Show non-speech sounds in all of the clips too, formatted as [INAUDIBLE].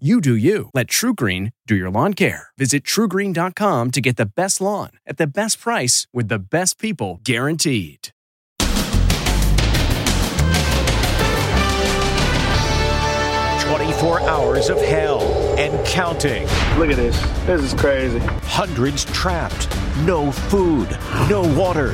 You do you. Let TruGreen do your lawn care. Visit trugreen.com to get the best lawn at the best price with the best people guaranteed. 24 hours of hell and counting. Look at this. This is crazy. Hundreds trapped. No food, no water,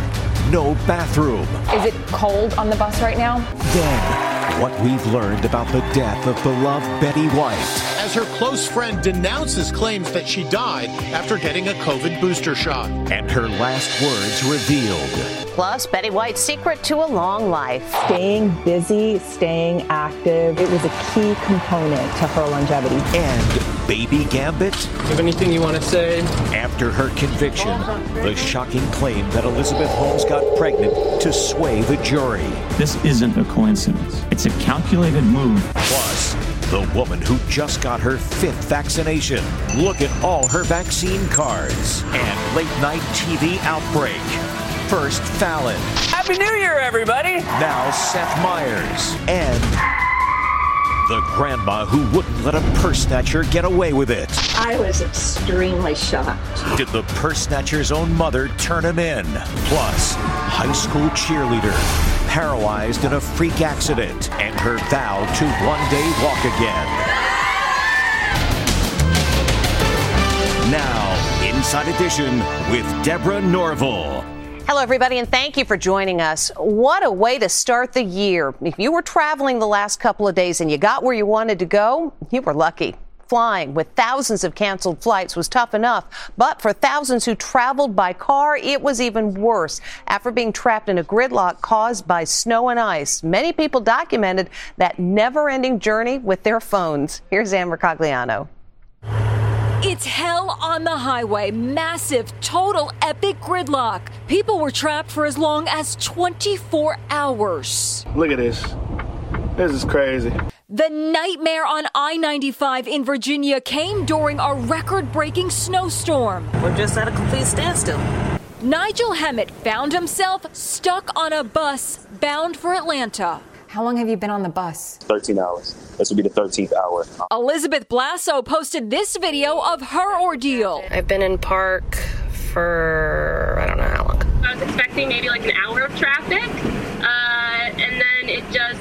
no bathroom. Is it cold on the bus right now? Then, what we've learned about the death of beloved Betty White. As her close friend denounces claims that she died after getting a COVID booster shot. And her last words revealed. Plus, Betty White's secret to a long life. Staying busy, staying active, it was a key component to her longevity. And Baby Gambit? You Have anything you want to say? After her conviction, the shocking claim that Elizabeth Holmes got pregnant to sway the jury. This isn't a coincidence. It's a calculated move. Plus, the woman who just got her fifth vaccination. Look at all her vaccine cards. And late night TV outbreak. First Fallon. Happy New Year, everybody! Now Seth Meyers. And the grandma who wouldn't let a purse snatcher get away with it. I was extremely shocked. Did the purse snatcher's own mother turn him in? Plus, high school cheerleader, paralyzed in a freak accident, and her vow to one day walk again. Now, Inside Edition with Deborah Norville. Hello, everybody, and thank you for joining us. What a way to start the year. If you were traveling the last couple of days and you got where you wanted to go, you were lucky. Flying with thousands of canceled flights was tough enough, but for thousands who traveled by car, it was even worse. After being trapped in a gridlock caused by snow and ice, many people documented that never ending journey with their phones. Here's Ann Mercogliano. It's hell on the highway. Massive, total, epic gridlock. People were trapped for as long as 24 hours. Look at this. This is crazy. The nightmare on I 95 in Virginia came during a record breaking snowstorm. We're just at a complete standstill. Nigel Hemmett found himself stuck on a bus bound for Atlanta. How long have you been on the bus? 13 hours. This will be the 13th hour. Elizabeth Blasso posted this video of her ordeal. I've been in park for I don't know how long. I was expecting maybe like an hour of traffic, uh, and then it just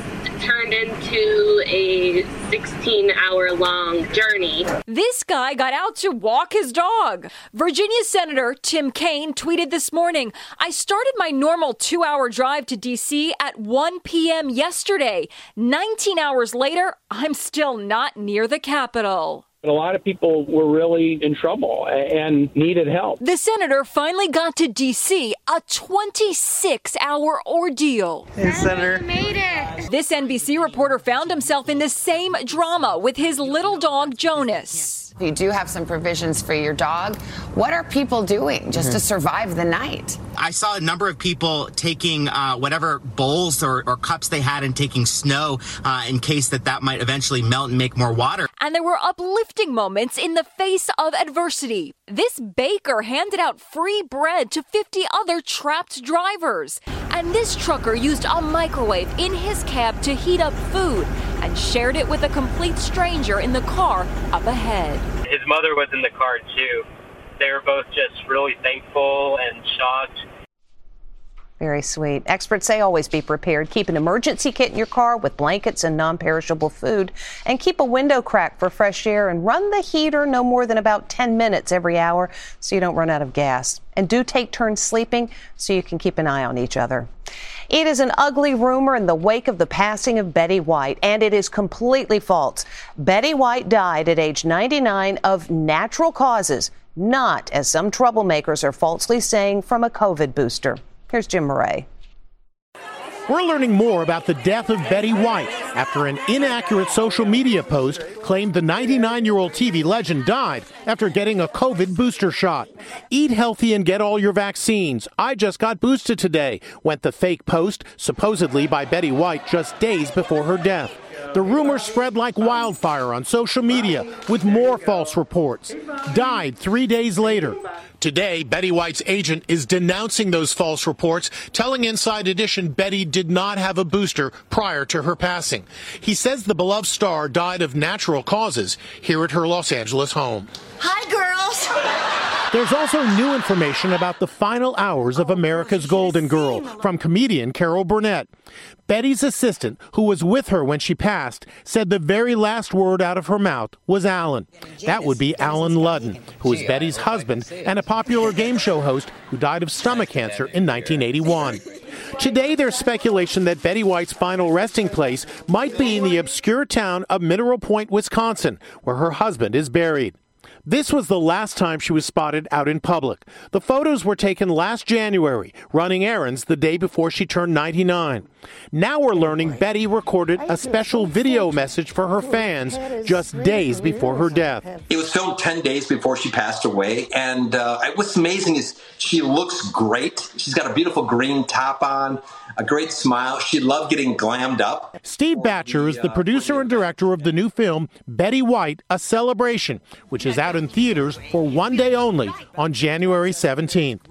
turned into a 16 hour long journey. This guy got out to walk his dog. Virginia Senator Tim Kaine tweeted this morning I started my normal two hour drive to D.C. at 1 p.m. yesterday. 19 hours later, I'm still not near the Capitol. But a lot of people were really in trouble and needed help. The senator finally got to D.C., a 26 hour ordeal. Hey, Senator. Made it. This NBC reporter found himself in the same drama with his little dog, Jonas. You do have some provisions for your dog. What are people doing just to survive the night? I saw a number of people taking uh, whatever bowls or, or, cups they had and taking snow uh, in case that that might eventually melt and make more water. And there were uplifting moments in the face of adversity. This baker handed out free bread to 50 other trapped drivers. And this trucker used a microwave in his cab to heat up food and shared it with a complete stranger in the car up ahead. His mother was in the car too. They were both just really thankful and shocked. Very sweet. Experts say always be prepared. Keep an emergency kit in your car with blankets and non perishable food. And keep a window crack for fresh air and run the heater no more than about 10 minutes every hour so you don't run out of gas. And do take turns sleeping so you can keep an eye on each other. It is an ugly rumor in the wake of the passing of Betty White, and it is completely false. Betty White died at age 99 of natural causes, not, as some troublemakers are falsely saying, from a COVID booster. Here's Jim Murray. We're learning more about the death of Betty White after an inaccurate social media post claimed the 99 year old TV legend died after getting a COVID booster shot. Eat healthy and get all your vaccines. I just got boosted today, went the fake post, supposedly by Betty White just days before her death. The rumor spread like wildfire on social media with more false reports. Died three days later. Today, Betty White's agent is denouncing those false reports, telling Inside Edition Betty did not have a booster prior to her passing. He says the beloved star died of natural causes here at her Los Angeles home. Hi, girls. There's also new information about the final hours of America's Golden Girl from comedian Carol Burnett. Betty's assistant, who was with her when she passed, said the very last word out of her mouth was Allen. That would be Allen Ludden, who was Betty's husband and a popular game show host who died of stomach cancer in 1981. Today, there's speculation that Betty White's final resting place might be in the obscure town of Mineral Point, Wisconsin, where her husband is buried. This was the last time she was spotted out in public. The photos were taken last January, running errands the day before she turned 99. Now we're learning Betty recorded a special video message for her fans just days before her death. It was filmed 10 days before she passed away, and uh, what's amazing is she looks great. She's got a beautiful green top on, a great smile. She loved getting glammed up. Steve Boettcher is the producer and director of the new film Betty White, A Celebration, which is out in theaters for one day only on January 17th.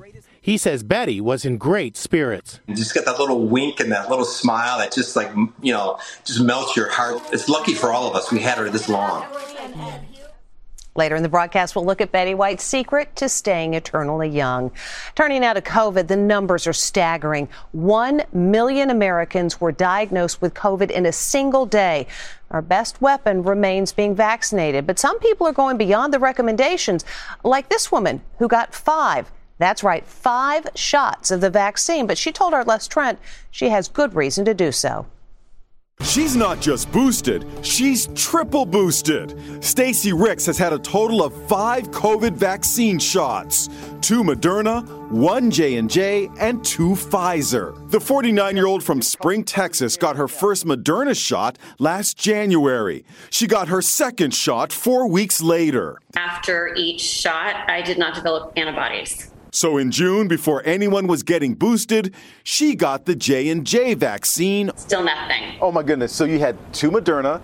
He says Betty was in great spirits. You just got that little wink and that little smile that just like, you know, just melts your heart. It's lucky for all of us we had her this long. Later in the broadcast, we'll look at Betty White's secret to staying eternally young. Turning now to COVID, the numbers are staggering. One million Americans were diagnosed with COVID in a single day. Our best weapon remains being vaccinated, but some people are going beyond the recommendations, like this woman who got five. That's right, five shots of the vaccine, but she told our Les Trent she has good reason to do so. She's not just boosted, she's triple boosted. Stacy Ricks has had a total of 5 COVID vaccine shots. 2 Moderna, 1 J&J, and 2 Pfizer. The 49-year-old from Spring, Texas got her first Moderna shot last January. She got her second shot 4 weeks later. After each shot, I did not develop antibodies. So in June, before anyone was getting boosted, she got the J and J vaccine. Still nothing. Oh my goodness! So you had two Moderna,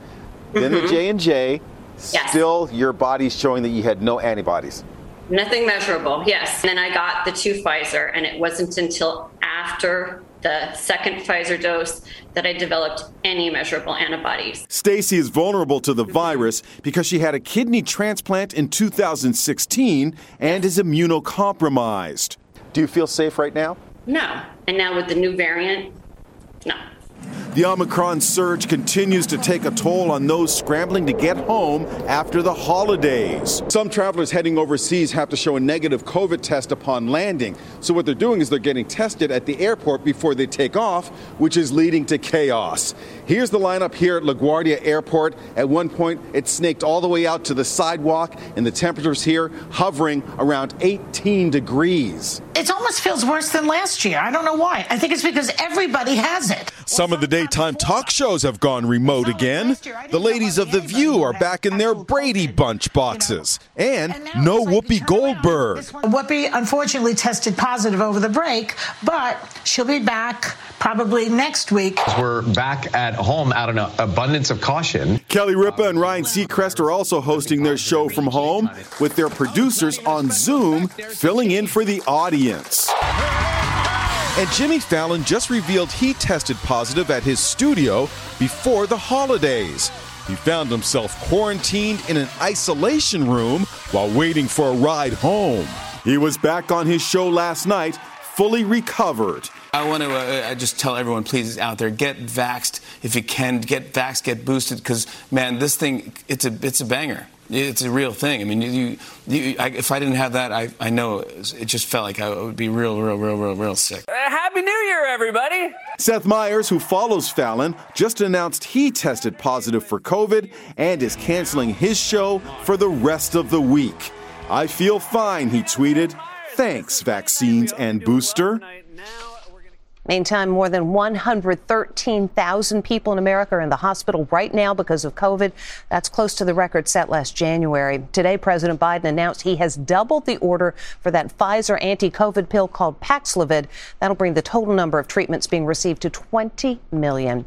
then mm-hmm. the J and J. Yes. Still, your body's showing that you had no antibodies. Nothing measurable. Yes. And then I got the two Pfizer, and it wasn't until after the second Pfizer dose that I developed any measurable antibodies. Stacy is vulnerable to the virus because she had a kidney transplant in 2016 and is immunocompromised. Do you feel safe right now? No. And now with the new variant, no. The Omicron surge continues to take a toll on those scrambling to get home after the holidays. Some travelers heading overseas have to show a negative COVID test upon landing. So, what they're doing is they're getting tested at the airport before they take off, which is leading to chaos. Here's the lineup here at LaGuardia Airport. At one point, it snaked all the way out to the sidewalk, and the temperatures here hovering around 18 degrees. It almost feels worse than last year. I don't know why. I think it's because everybody has it. Some of the daytime talk shows have gone remote again. The ladies of The View are back in their Brady Bunch boxes. And no Whoopi Goldberg. Whoopi unfortunately tested positive over the break, but she'll be back probably next week. We're back at home out of an abundance of caution. Kelly Ripa and Ryan Seacrest are also hosting their show from home with their producers on Zoom filling in for the audience. And Jimmy Fallon just revealed he tested positive at his studio before the holidays. He found himself quarantined in an isolation room while waiting for a ride home. He was back on his show last night, fully recovered. I want to uh, just tell everyone, please, out there, get vaxxed if you can. Get vaxxed, get boosted, because, man, this thing, it's a, it's a banger. It's a real thing. I mean, you, you, I, if I didn't have that, I, I know it, it, just felt like I would be real, real, real, real, real sick. Uh, Happy New Year, everybody! Seth Meyers, who follows Fallon, just announced he tested positive for COVID and is canceling his show for the rest of the week. I feel fine, he tweeted. Thanks, vaccines and booster. Meantime, more than 113,000 people in America are in the hospital right now because of COVID. That's close to the record set last January. Today, President Biden announced he has doubled the order for that Pfizer anti COVID pill called Paxlovid. That'll bring the total number of treatments being received to 20 million.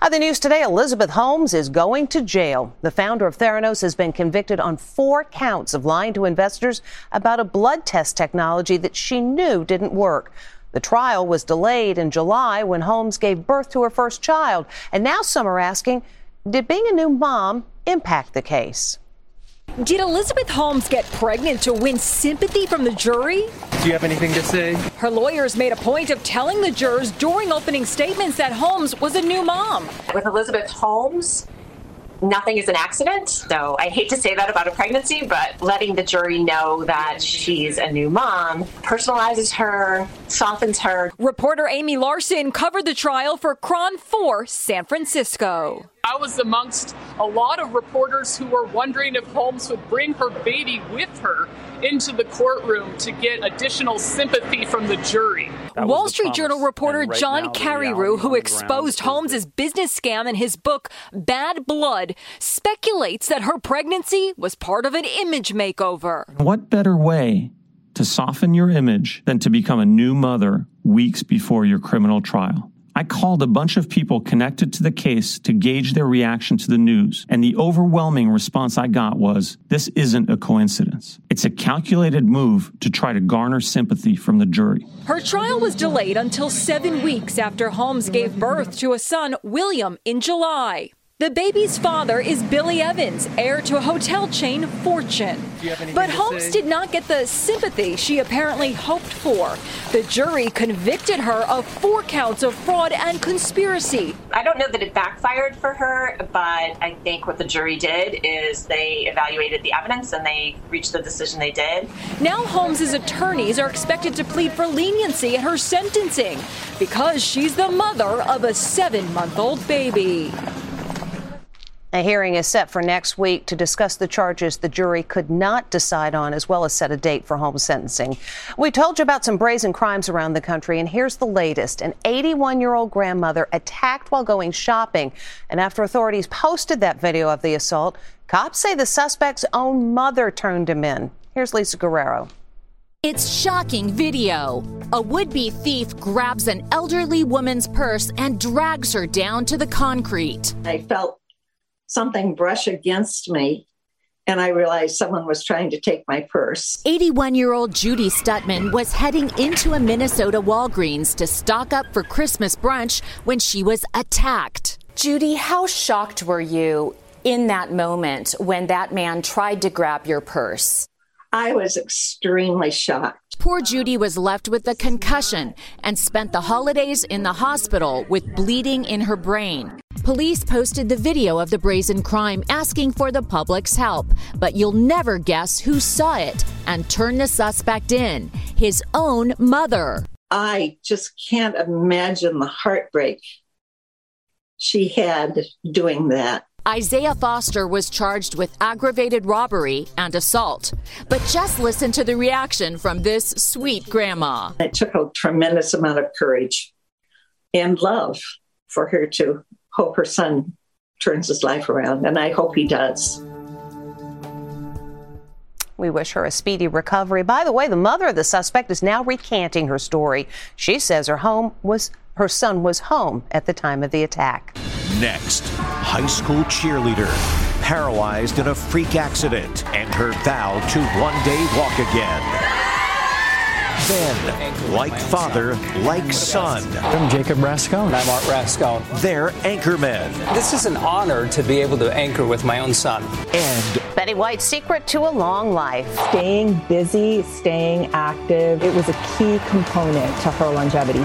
Other news today Elizabeth Holmes is going to jail. The founder of Theranos has been convicted on four counts of lying to investors about a blood test technology that she knew didn't work. The trial was delayed in July when Holmes gave birth to her first child. And now some are asking did being a new mom impact the case? Did Elizabeth Holmes get pregnant to win sympathy from the jury? Do you have anything to say? Her lawyers made a point of telling the jurors during opening statements that Holmes was a new mom. With Elizabeth Holmes, nothing is an accident. So I hate to say that about a pregnancy, but letting the jury know that she's a new mom personalizes her, softens her. Reporter Amy Larson covered the trial for KRON 4 San Francisco. I was amongst a lot of reporters who were wondering if Holmes would bring her baby with her into the courtroom to get additional sympathy from the jury. Wall Street Journal reporter right John Carreyrou, who exposed Holmes' business scam in his book Bad Blood, speculates that her pregnancy was part of an image makeover. What better way to soften your image than to become a new mother weeks before your criminal trial? I called a bunch of people connected to the case to gauge their reaction to the news, and the overwhelming response I got was this isn't a coincidence. It's a calculated move to try to garner sympathy from the jury. Her trial was delayed until seven weeks after Holmes gave birth to a son, William, in July. The baby's father is Billy Evans, heir to a hotel chain Fortune. But Holmes did not get the sympathy she apparently hoped for. The jury convicted her of four counts of fraud and conspiracy. I don't know that it backfired for her, but I think what the jury did is they evaluated the evidence and they reached the decision they did. Now Holmes's attorneys are expected to plead for leniency at her sentencing because she's the mother of a 7-month-old baby. A hearing is set for next week to discuss the charges the jury could not decide on, as well as set a date for home sentencing. We told you about some brazen crimes around the country, and here's the latest. An 81 year old grandmother attacked while going shopping. And after authorities posted that video of the assault, cops say the suspect's own mother turned him in. Here's Lisa Guerrero. It's shocking video. A would be thief grabs an elderly woman's purse and drags her down to the concrete. I felt something brush against me and I realized someone was trying to take my purse. 81 year old Judy Stutman was heading into a Minnesota Walgreens to stock up for Christmas brunch when she was attacked. Judy, how shocked were you in that moment when that man tried to grab your purse? I was extremely shocked. Poor Judy was left with a concussion and spent the holidays in the hospital with bleeding in her brain. Police posted the video of the brazen crime asking for the public's help, but you'll never guess who saw it and turned the suspect in his own mother. I just can't imagine the heartbreak she had doing that. Isaiah Foster was charged with aggravated robbery and assault. But just listen to the reaction from this sweet grandma. It took a tremendous amount of courage and love for her to hope her son turns his life around, and I hope he does. We wish her a speedy recovery. By the way, the mother of the suspect is now recanting her story. She says her home was her son was home at the time of the attack. Next, high school cheerleader paralyzed in a freak accident and her vow to one day walk again. Then, like father, like son. I'm Jacob Rascon. I'm Art Rascon. They're anchormen. This is an honor to be able to anchor with my own son. And Betty White's secret to a long life. Staying busy, staying active, it was a key component to her longevity.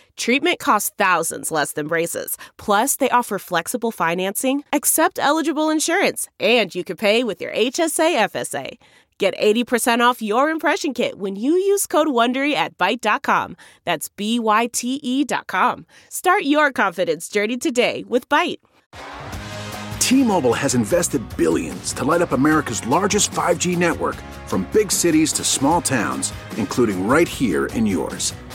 Treatment costs thousands less than braces. Plus, they offer flexible financing, accept eligible insurance, and you can pay with your HSA FSA. Get 80% off your impression kit when you use code WONDERY at Byte.com. That's B-Y-T-E dot com. Start your confidence journey today with Byte. T-Mobile has invested billions to light up America's largest 5G network from big cities to small towns, including right here in yours.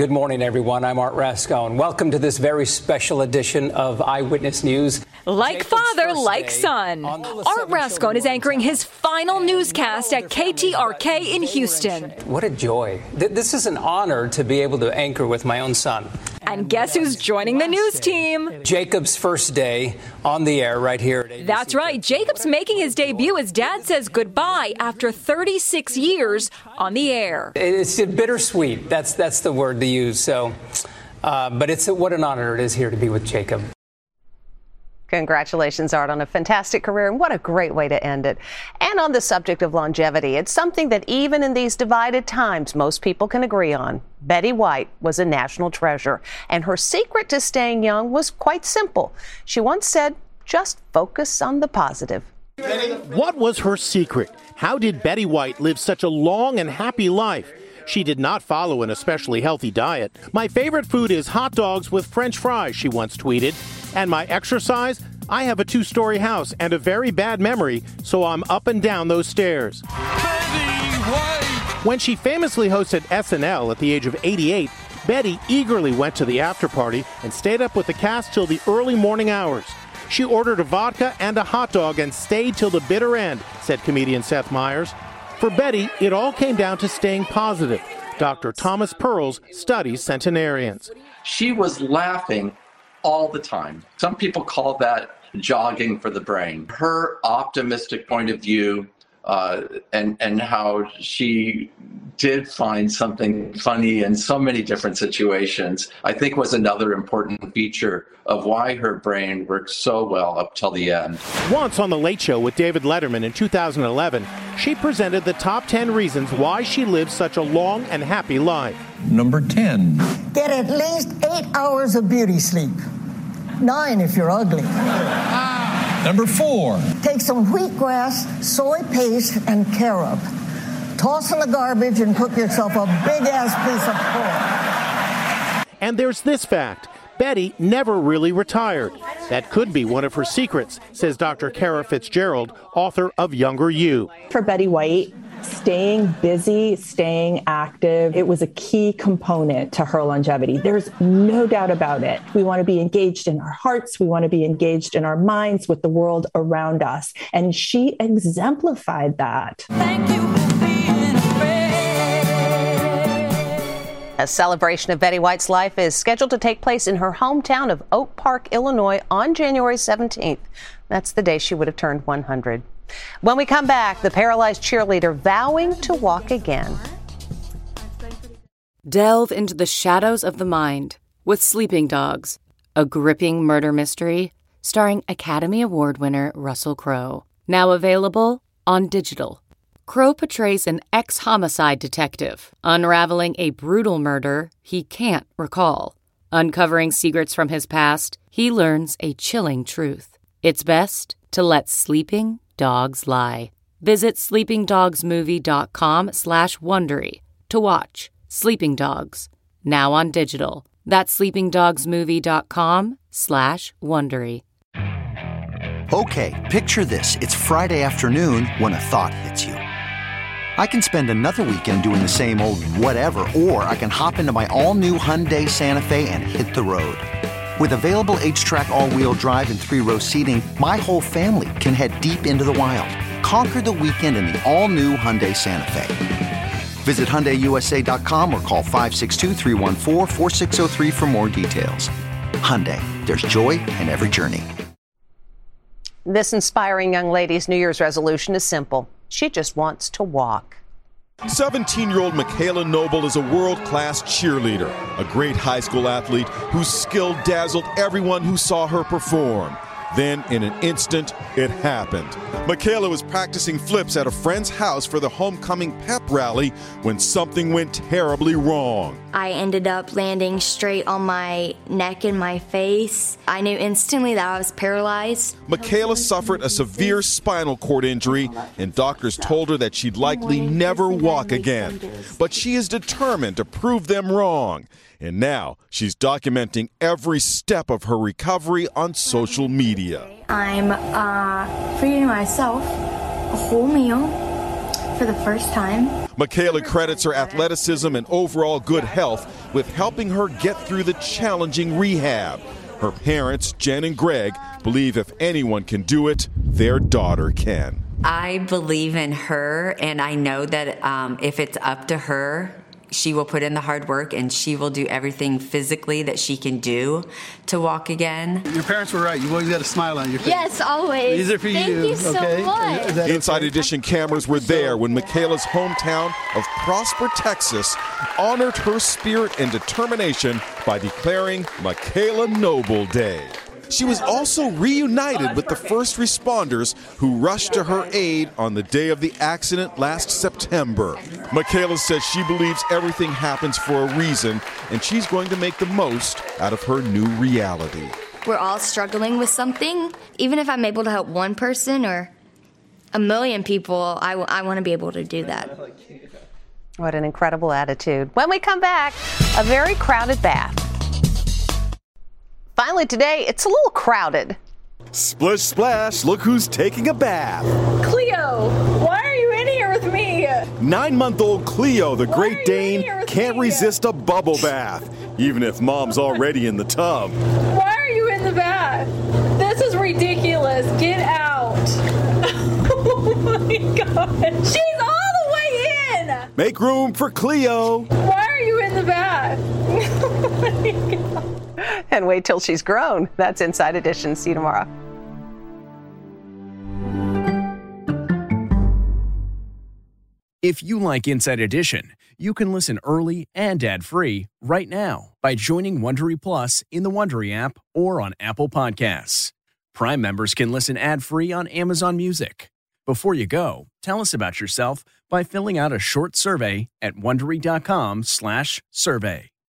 Good morning, everyone. I'm Art Rascon. Welcome to this very special edition of Eyewitness News. Like father, like son. Art Rascon is anchoring his final newscast at KTRK in Houston. What a joy. This is an honor to be able to anchor with my own son. And guess who's joining the news team? Jacob's first day on the air right here at ABC. That's right. Jacob's making his debut as dad says goodbye after 36 years on the air. It's bittersweet. That's that's the word to use. So, uh, but it's what an honor it is here to be with Jacob. Congratulations, Art, on a fantastic career, and what a great way to end it. And on the subject of longevity, it's something that even in these divided times, most people can agree on. Betty White was a national treasure, and her secret to staying young was quite simple. She once said, just focus on the positive. What was her secret? How did Betty White live such a long and happy life? She did not follow an especially healthy diet. My favorite food is hot dogs with french fries, she once tweeted. And my exercise? I have a two story house and a very bad memory, so I'm up and down those stairs. When she famously hosted SNL at the age of 88, Betty eagerly went to the after party and stayed up with the cast till the early morning hours. She ordered a vodka and a hot dog and stayed till the bitter end, said comedian Seth Meyers. For Betty, it all came down to staying positive. Dr. Thomas Perls studies centenarians. She was laughing all the time. Some people call that jogging for the brain. Her optimistic point of view uh, and and how she did find something funny in so many different situations, I think was another important feature of why her brain worked so well up till the end. Once on The Late Show with David Letterman in 2011, she presented the top 10 reasons why she lived such a long and happy life. Number 10. Get at least eight hours of beauty sleep. Nine if you're ugly. Number 4. Take some wheatgrass, soy paste, and carob. Toss in the garbage and cook yourself a big ass piece of pork. And there's this fact Betty never really retired. That could be one of her secrets, says Dr. Kara Fitzgerald, author of Younger You. For Betty White, staying busy, staying active, it was a key component to her longevity. There's no doubt about it. We want to be engaged in our hearts, we want to be engaged in our minds with the world around us. And she exemplified that. A celebration of Betty White's life is scheduled to take place in her hometown of Oak Park, Illinois on January 17th. That's the day she would have turned 100. When we come back, the paralyzed cheerleader vowing to walk again. Delve into the shadows of the mind with Sleeping Dogs, a gripping murder mystery starring Academy Award winner Russell Crowe. Now available on digital. Crowe portrays an ex homicide detective unraveling a brutal murder he can't recall. Uncovering secrets from his past, he learns a chilling truth. It's best to let sleeping dogs lie. Visit sleepingdogsmovie.com slash Wondery to watch Sleeping Dogs, now on digital. That's sleepingdogsmovie.com slash Wondery. Okay, picture this. It's Friday afternoon when a thought hits you. I can spend another weekend doing the same old whatever, or I can hop into my all new Hyundai Santa Fe and hit the road. With available HTRAC, all wheel drive, and three row seating, my whole family can head deep into the wild. Conquer the weekend in the all new Hyundai Santa Fe. Visit HyundaiUSA.com or call 562 for more details. Hyundai, there's joy in every journey. This inspiring young lady's New Year's resolution is simple. She just wants to walk. 17 year old Michaela Noble is a world class cheerleader, a great high school athlete whose skill dazzled everyone who saw her perform. Then, in an instant, it happened. Michaela was practicing flips at a friend's house for the homecoming pep rally when something went terribly wrong. I ended up landing straight on my neck and my face. I knew instantly that I was paralyzed. Michaela suffered a severe spinal cord injury, and doctors told her that she'd likely never walk again. But she is determined to prove them wrong. And now she's documenting every step of her recovery on social media. I'm uh, feeding myself a whole meal for the first time. Michaela credits her athleticism and overall good health with helping her get through the challenging rehab. Her parents, Jen and Greg, believe if anyone can do it, their daughter can. I believe in her, and I know that um, if it's up to her, she will put in the hard work and she will do everything physically that she can do to walk again. Your parents were right. You always got a smile on your face. Yes, always. These are for Thank you. you so okay? much. Is that Inside Edition cameras were there when Michaela's hometown of Prosper, Texas, honored her spirit and determination by declaring Michaela Noble Day. She was also reunited with the first responders who rushed to her aid on the day of the accident last September. Michaela says she believes everything happens for a reason, and she's going to make the most out of her new reality. We're all struggling with something. Even if I'm able to help one person or a million people, I, w- I want to be able to do that. What an incredible attitude. When we come back, a very crowded bath. Finally, today, it's a little crowded. Splish splash, look who's taking a bath. Cleo, why are you in here with me? Nine month old Cleo, the Great Dane, can't resist a bubble bath, even if mom's already in the tub. Why are you in the bath? This is ridiculous. Get out. [LAUGHS] oh my god. She's all the way in. Make room for Cleo. Why are you in the bath? [LAUGHS] oh my god. [LAUGHS] And wait till she's grown. That's Inside Edition. See you tomorrow. If you like Inside Edition, you can listen early and ad-free right now by joining Wondery Plus in the Wondery app or on Apple Podcasts. Prime members can listen ad-free on Amazon Music. Before you go, tell us about yourself by filling out a short survey at wondery.com/survey.